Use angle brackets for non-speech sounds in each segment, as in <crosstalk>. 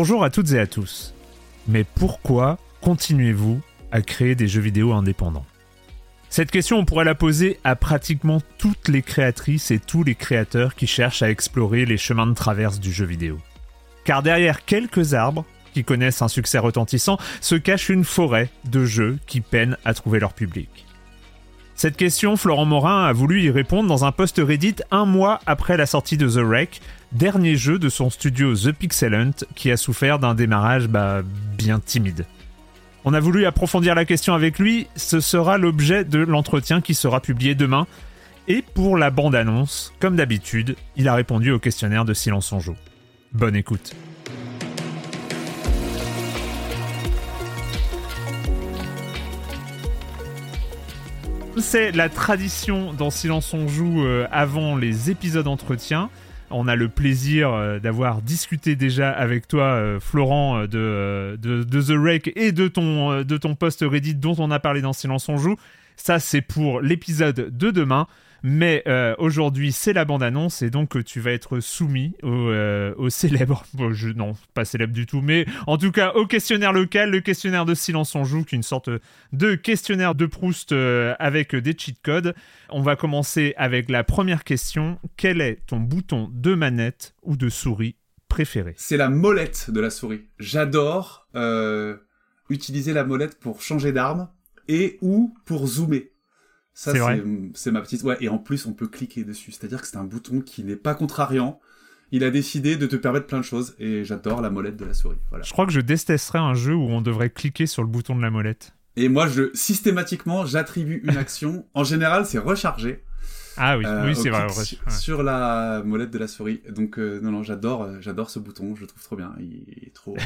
Bonjour à toutes et à tous. Mais pourquoi continuez-vous à créer des jeux vidéo indépendants? Cette question, on pourrait la poser à pratiquement toutes les créatrices et tous les créateurs qui cherchent à explorer les chemins de traverse du jeu vidéo. Car derrière quelques arbres, qui connaissent un succès retentissant, se cache une forêt de jeux qui peinent à trouver leur public. Cette question, Florent Morin a voulu y répondre dans un post Reddit un mois après la sortie de The Wreck, dernier jeu de son studio The Pixel Hunt qui a souffert d'un démarrage bah, bien timide. On a voulu approfondir la question avec lui, ce sera l'objet de l'entretien qui sera publié demain. Et pour la bande-annonce, comme d'habitude, il a répondu au questionnaire de Silence en Joue. Bonne écoute. C'est la tradition dans Silence on joue euh, avant les épisodes entretien. On a le plaisir euh, d'avoir discuté déjà avec toi, euh, Florent, de, de, de, The Rake et de ton, de ton post Reddit dont on a parlé dans Silence on joue. Ça, c'est pour l'épisode de demain. Mais euh, aujourd'hui, c'est la bande-annonce et donc tu vas être soumis au, euh, au célèbre, <laughs> bon, non, pas célèbre du tout, mais en tout cas au questionnaire local, le questionnaire de Silence on joue, qui est une sorte de questionnaire de Proust euh, avec des cheat codes. On va commencer avec la première question. Quel est ton bouton de manette ou de souris préféré? C'est la molette de la souris. J'adore euh, utiliser la molette pour changer d'arme et ou pour zoomer. Ça, C'est ma petite. Ouais, et en plus, on peut cliquer dessus. C'est-à-dire que c'est un bouton qui n'est pas contrariant. Il a décidé de te permettre plein de choses. Et j'adore la molette de la souris. Voilà. Je crois que je détesterais un jeu où on devrait cliquer sur le bouton de la molette. Et moi, je systématiquement, j'attribue une action. en général, c'est recharger. Ah oui, euh, oui au c'est vrai. ouais. sur, la molette de la souris. Donc, euh, non, non, j'adore, euh, j'adore ce bouton. Je le trouve trop bien. Il est trop.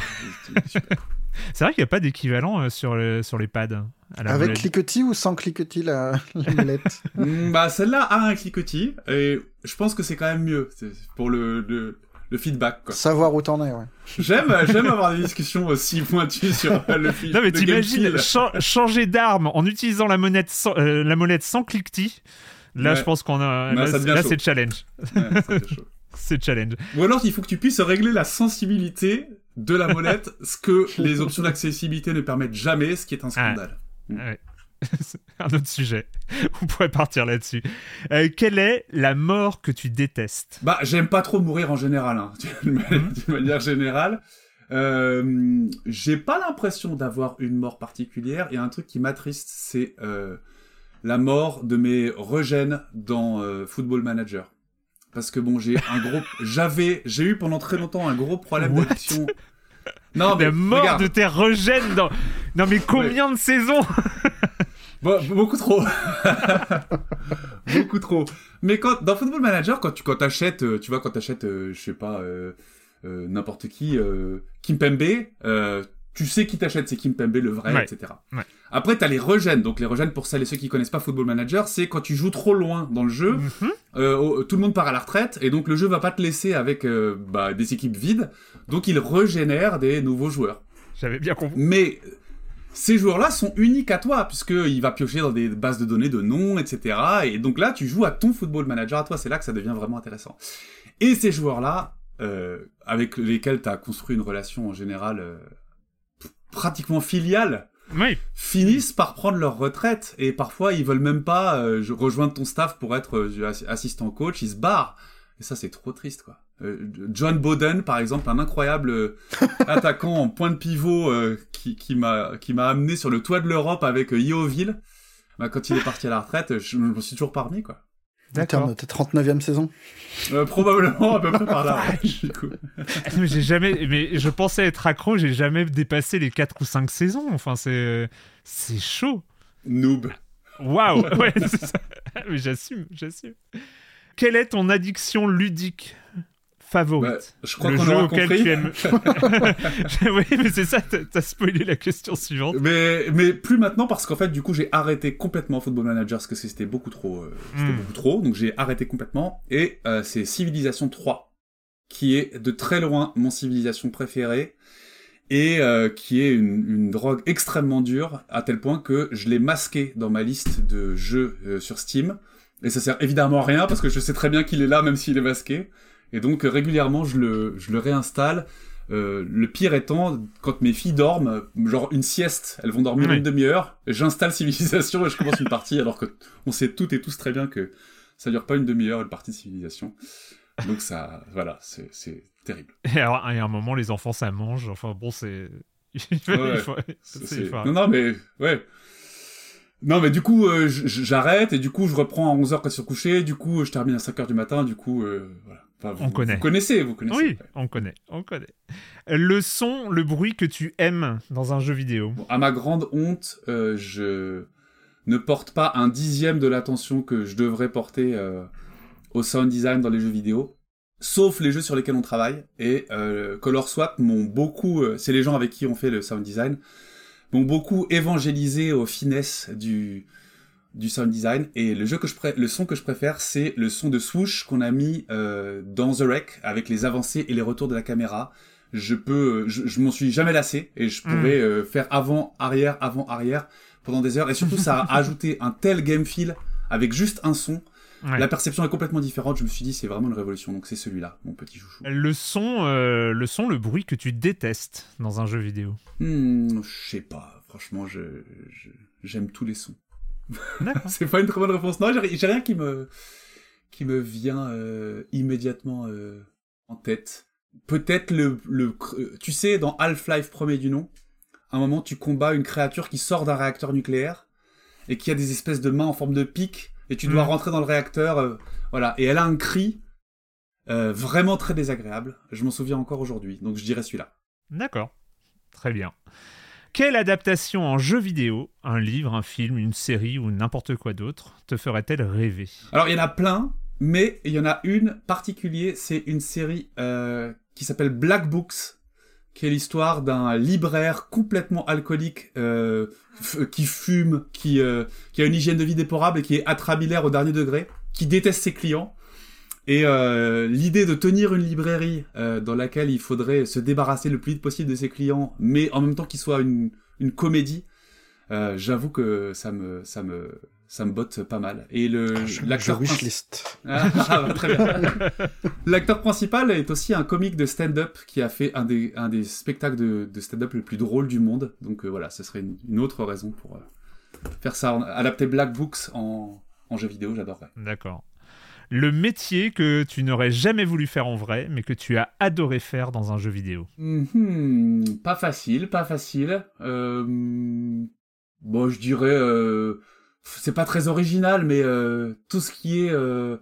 il est super. <laughs> C'est vrai qu'il n'y a pas d'équivalent euh, sur, le- sur les pads. à la Avec molette. cliquetis ou sans cliquetis la, <laughs> la molette <laughs> Mm, bah, celle-là a un cliquetis. Et je pense que c'est quand même mieux. C'est pour le, le, le feedback, quoi. Savoir où t'en es, ouais. J'aime, j'aime avoir des discussions aussi pointues sur euh, le feed. Non mais t'imagines cha- changer d'arme en utilisant la monette sans, euh, la molette sans cliquetis. Là, Ouais. je pense qu'on a. Là, Là, c'est challenge. Ouais. <laughs> C'est challenge. Ou alors, il faut que tu puisses régler la sensibilité de la molette, <laughs> ce que les options d'accessibilité ne permettent jamais, ce qui est un scandale. Ouais. <laughs> C'est un autre sujet. On pourrait partir là-dessus. Euh, quelle est la mort que tu détestes? Bah, j'aime pas trop mourir en général, hein, d'une Mhm. d'une manière générale. Euh, j'ai pas l'impression d'avoir une mort particulière, et un truc qui m'attriste, c'est euh, la mort de mes regènes dans euh, Football Manager. Parce que bon, j'ai un gros, <laughs> j'avais, j'ai eu pendant très longtemps un gros problème d'addiction Non, mais La mort regarde. de tes rejets dans. Non, mais combien de saisons? Bon, beaucoup trop. <laughs> beaucoup trop. Mais quand dans Football Manager, quand tu quand t'achètes, euh, tu vois, quand t'achètes, euh, je sais pas, euh, euh, n'importe qui, Kim Pembe, euh, tu sais qui t'achète, c'est Kim Pembe le vrai, Ouais. etc. Ouais. Après, t'as les regen. Donc les regen, pour celles et ceux qui connaissent pas Football Manager, c'est quand tu joues trop loin dans le jeu, Mhm. euh, tout le monde part à la retraite et donc le jeu va pas te laisser avec euh, bah, des équipes vides. Donc il régénère des nouveaux joueurs. J'avais bien compris. Mais ces joueurs-là sont uniques à toi, puisqu'il va piocher dans des bases de données de noms, etc. Et donc là, tu joues à ton football manager à toi, c'est là que ça devient vraiment intéressant. Et ces joueurs-là, euh, avec lesquels tu as construit une relation en général pratiquement filiale, Oui. finissent par prendre leur retraite. Et parfois, ils veulent même pas euh, rejoindre ton staff pour être euh, assi- assistant coach, ils se barrent. Et ça, c'est trop triste, quoi. Euh, John Bowden, par exemple, un incroyable <laughs> attaquant en point de pivot qui, qui m'a qui m'a amené sur le toit de l'Europe avec Yeovil. Bah, quand il est parti à la retraite, je, je me suis toujours parmi, quoi. En termes de ta 39e saison. Euh, probablement à peu près par là. ouais, <laughs> du coup. <laughs> Mais j'ai jamais. Mais je pensais être accro, j'ai jamais dépassé les 4 ou 5 saisons. Enfin, c'est. C'est chaud. Noob. Waouh <laughs> Ouais, c'est ça. Mais j'assume, j'assume. Quelle est ton addiction ludique? Favorite Bah, je crois Le qu'on jeu auquel compris. tu aimes. <laughs> oui, mais c'est ça, t'as spoilé la question suivante. Mais, mais plus maintenant parce qu'en fait, du coup, j'ai arrêté complètement Football Manager parce que c'était beaucoup trop, euh, c'était Hmm. beaucoup trop. Donc j'ai arrêté complètement. Et euh, c'est Civilization 3 qui est de très loin mon civilisation préférée et euh, qui est une, une drogue extrêmement dure à tel point que je l'ai masqué dans ma liste de jeux sur Steam. Et ça sert évidemment à rien parce que je sais très bien qu'il est là même s'il est masqué. Et donc euh, régulièrement je le, je le réinstalle. Euh, le pire étant, quand mes filles dorment, genre une sieste, elles vont dormir Oui. une demi-heure, j'installe Civilisation et je commence une partie, alors que on sait toutes et tous très bien que ça dure pas une demi-heure une partie de Civilisation. Donc ça, voilà, c'est terrible. Et alors, et à un moment, les enfants, ça mange. Enfin, bon, c'est. <laughs> Ouais, faut- Non, non, mais ouais. Non, mais du coup, euh, j'arrête et du coup, je reprends à 11h quand ils sont couchés. Du coup, je termine à 5h du matin. Du coup, euh, voilà. Enfin, vous, On connaît. Vous connaissez, vous connaissez. Oui, ouais. on connaît, on connaît. Le son, le bruit que tu aimes dans un jeu vidéo. Bon, à ma grande honte, euh, je ne porte pas un dixième de l'attention que je devrais porter au sound design dans les jeux vidéo, sauf les jeux sur lesquels on travaille. Et Color Swap m'ont beaucoup, c'est les gens avec qui on fait le sound design, m'ont beaucoup évangélisé aux finesses du du sound design. Et le jeu que je pré- le son que je préfère c'est le son de swoosh qu'on a mis euh, dans The Wreck avec les avancées et les retours de la caméra. Je peux je, je m'en suis jamais lassé et je Mm. pourrais euh, faire avant arrière avant arrière pendant des heures. Et surtout ça a <laughs> ajouté un tel game feel avec juste un son Ouais. la perception est complètement différente je me suis dit c'est vraiment une révolution donc c'est celui-là mon petit chouchou Le son, euh, le son, le bruit que tu détestes dans un jeu vidéo. Hmm, je sais pas franchement je je- j'aime tous les sons <laughs> c'est pas une très bonne réponse. Non, j'ai j'ai rien qui me qui me vient euh, immédiatement euh, en tête. Peut-être le le tu sais dans Half-Life premier du nom, à un moment tu combats une créature qui sort d'un réacteur nucléaire et qui a des espèces de mains en forme de pic et tu dois Mm. rentrer dans le réacteur euh, voilà et elle a un cri euh, vraiment très désagréable. Je m'en souviens encore aujourd'hui. Donc je dirais celui-là. D'accord. Très bien. Quelle adaptation en jeu vidéo, un livre, un film, une série ou n'importe quoi d'autre, te ferait-elle rêver? Alors, il y en a plein, mais il y en a une particulière, c'est une série euh, qui s'appelle Black Books, qui est l'histoire d'un libraire complètement alcoolique euh, qui fume, qui, euh, qui a une hygiène de vie déplorable et qui est atrabilaire au dernier degré, qui déteste ses clients. Et euh, l'idée de tenir une librairie euh, dans laquelle il faudrait se débarrasser le plus vite possible de ses clients, mais en même temps qu'il soit une, une comédie, euh, j'avoue que ça me, ça me, ça me botte pas mal. Et le Ah, l'acteur princi- wishlist. <laughs> ah, ah, bah, très bien. <laughs> L'acteur principal est aussi un comique de stand-up qui a fait un des, un des spectacles de, de stand-up les plus drôles du monde. Donc euh, voilà, ce serait une, une autre raison pour euh, faire ça, adapter Black Books en, en jeu vidéo, j'adorerais. D'accord. Le métier que tu n'aurais jamais voulu faire en vrai, mais que tu as adoré faire dans un jeu vidéo. Mhm, pas facile, pas facile. Euh, bon, je dirais, euh, c'est pas très original, mais euh, tout ce qui est euh,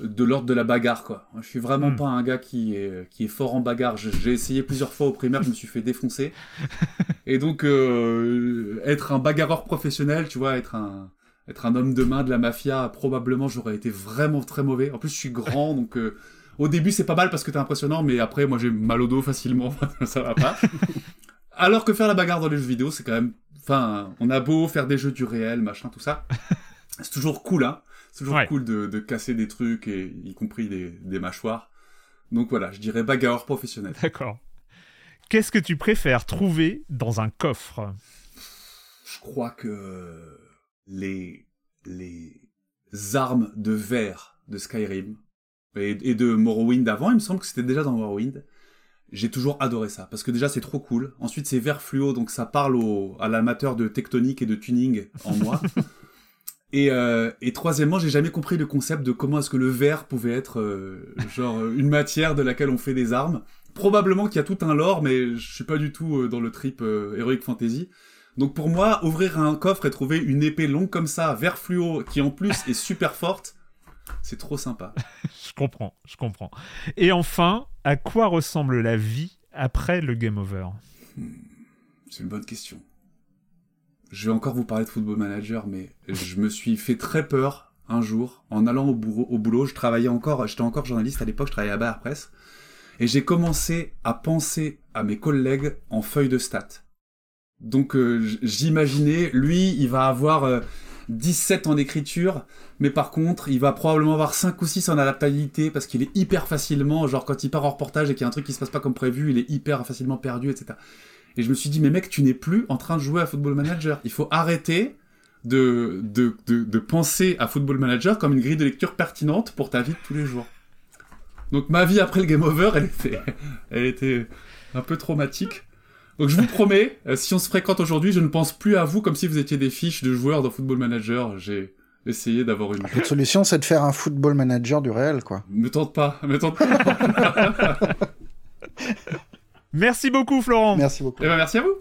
de l'ordre de la bagarre, quoi. Je suis vraiment Hmm. pas un gars qui est, qui est fort en bagarre. J'ai essayé plusieurs fois au primaire, je me suis fait défoncer. <laughs> Et donc, euh, être un bagarreur professionnel, tu vois, être un, être un homme de main de la mafia, probablement j'aurais été vraiment très mauvais. En plus, je suis grand, donc euh, au début c'est pas mal parce que t'es impressionnant, mais après, moi j'ai mal au dos facilement, <laughs> ça va pas. <laughs> Alors que faire la bagarre dans les jeux vidéo, c'est quand même, enfin, on a beau faire des jeux du réel, machin, tout ça, <laughs> c'est toujours cool, hein. C'est toujours Ouais. cool de, de casser des trucs, et, y compris des, des mâchoires. Donc voilà, je dirais bagarreur professionnel. D'accord. Qu'est-ce que tu préfères trouver dans un coffre? Je crois que les, les armes de verre de Skyrim et, et de Morrowind avant, il me semble que c'était déjà dans Morrowind. J'ai toujours adoré ça parce que déjà c'est trop cool. Ensuite c'est vert fluo donc ça parle au, à l'amateur de tectonique et de tuning en moi. <laughs> et, euh, et troisièmement, j'ai jamais compris le concept de comment est-ce que le verre pouvait être euh, genre euh, une matière de laquelle on fait des armes. Probablement qu'il y a tout un lore, mais je suis pas du tout euh, dans le trip euh, heroic fantasy. Donc pour moi, ouvrir un coffre et trouver une épée longue comme ça, vert fluo, qui en plus est super forte, c'est trop sympa. <laughs> Je comprends, je comprends. Et enfin, à quoi ressemble la vie après le game over? C'est une bonne question. Je vais encore vous parler de Football Manager, mais je me suis fait très peur un jour en allant au, bourreau- au boulot. Je travaillais encore, j'étais encore journaliste à l'époque, je travaillais à Bayer Presse, et j'ai commencé à penser à mes collègues en feuille de stats. Donc euh, j'imaginais, lui, il va avoir euh, 17 en écriture, mais par contre, il va probablement avoir 5 ou 6 en adaptabilité parce qu'il est hyper facilement, genre quand il part en reportage et qu'il y a un truc qui se passe pas comme prévu, il est hyper facilement perdu, etc. Et je me suis dit, mais mec, tu n'es plus en train de jouer à Football Manager. Il faut arrêter de, de, de, penser à Football Manager comme une grille de lecture pertinente pour ta vie de tous les jours. Donc ma vie après le game over, elle était, elle était un peu traumatique. Donc je vous promets, euh, si on se fréquente aujourd'hui, je ne pense plus à vous comme si vous étiez des fiches de joueurs dans Football Manager. J'ai essayé d'avoir une... L'autre solution, c'est de faire un football manager du réel, quoi. Me tente pas, me tente pas. <laughs> Merci beaucoup, Florent. Merci beaucoup. Eh ben merci à vous.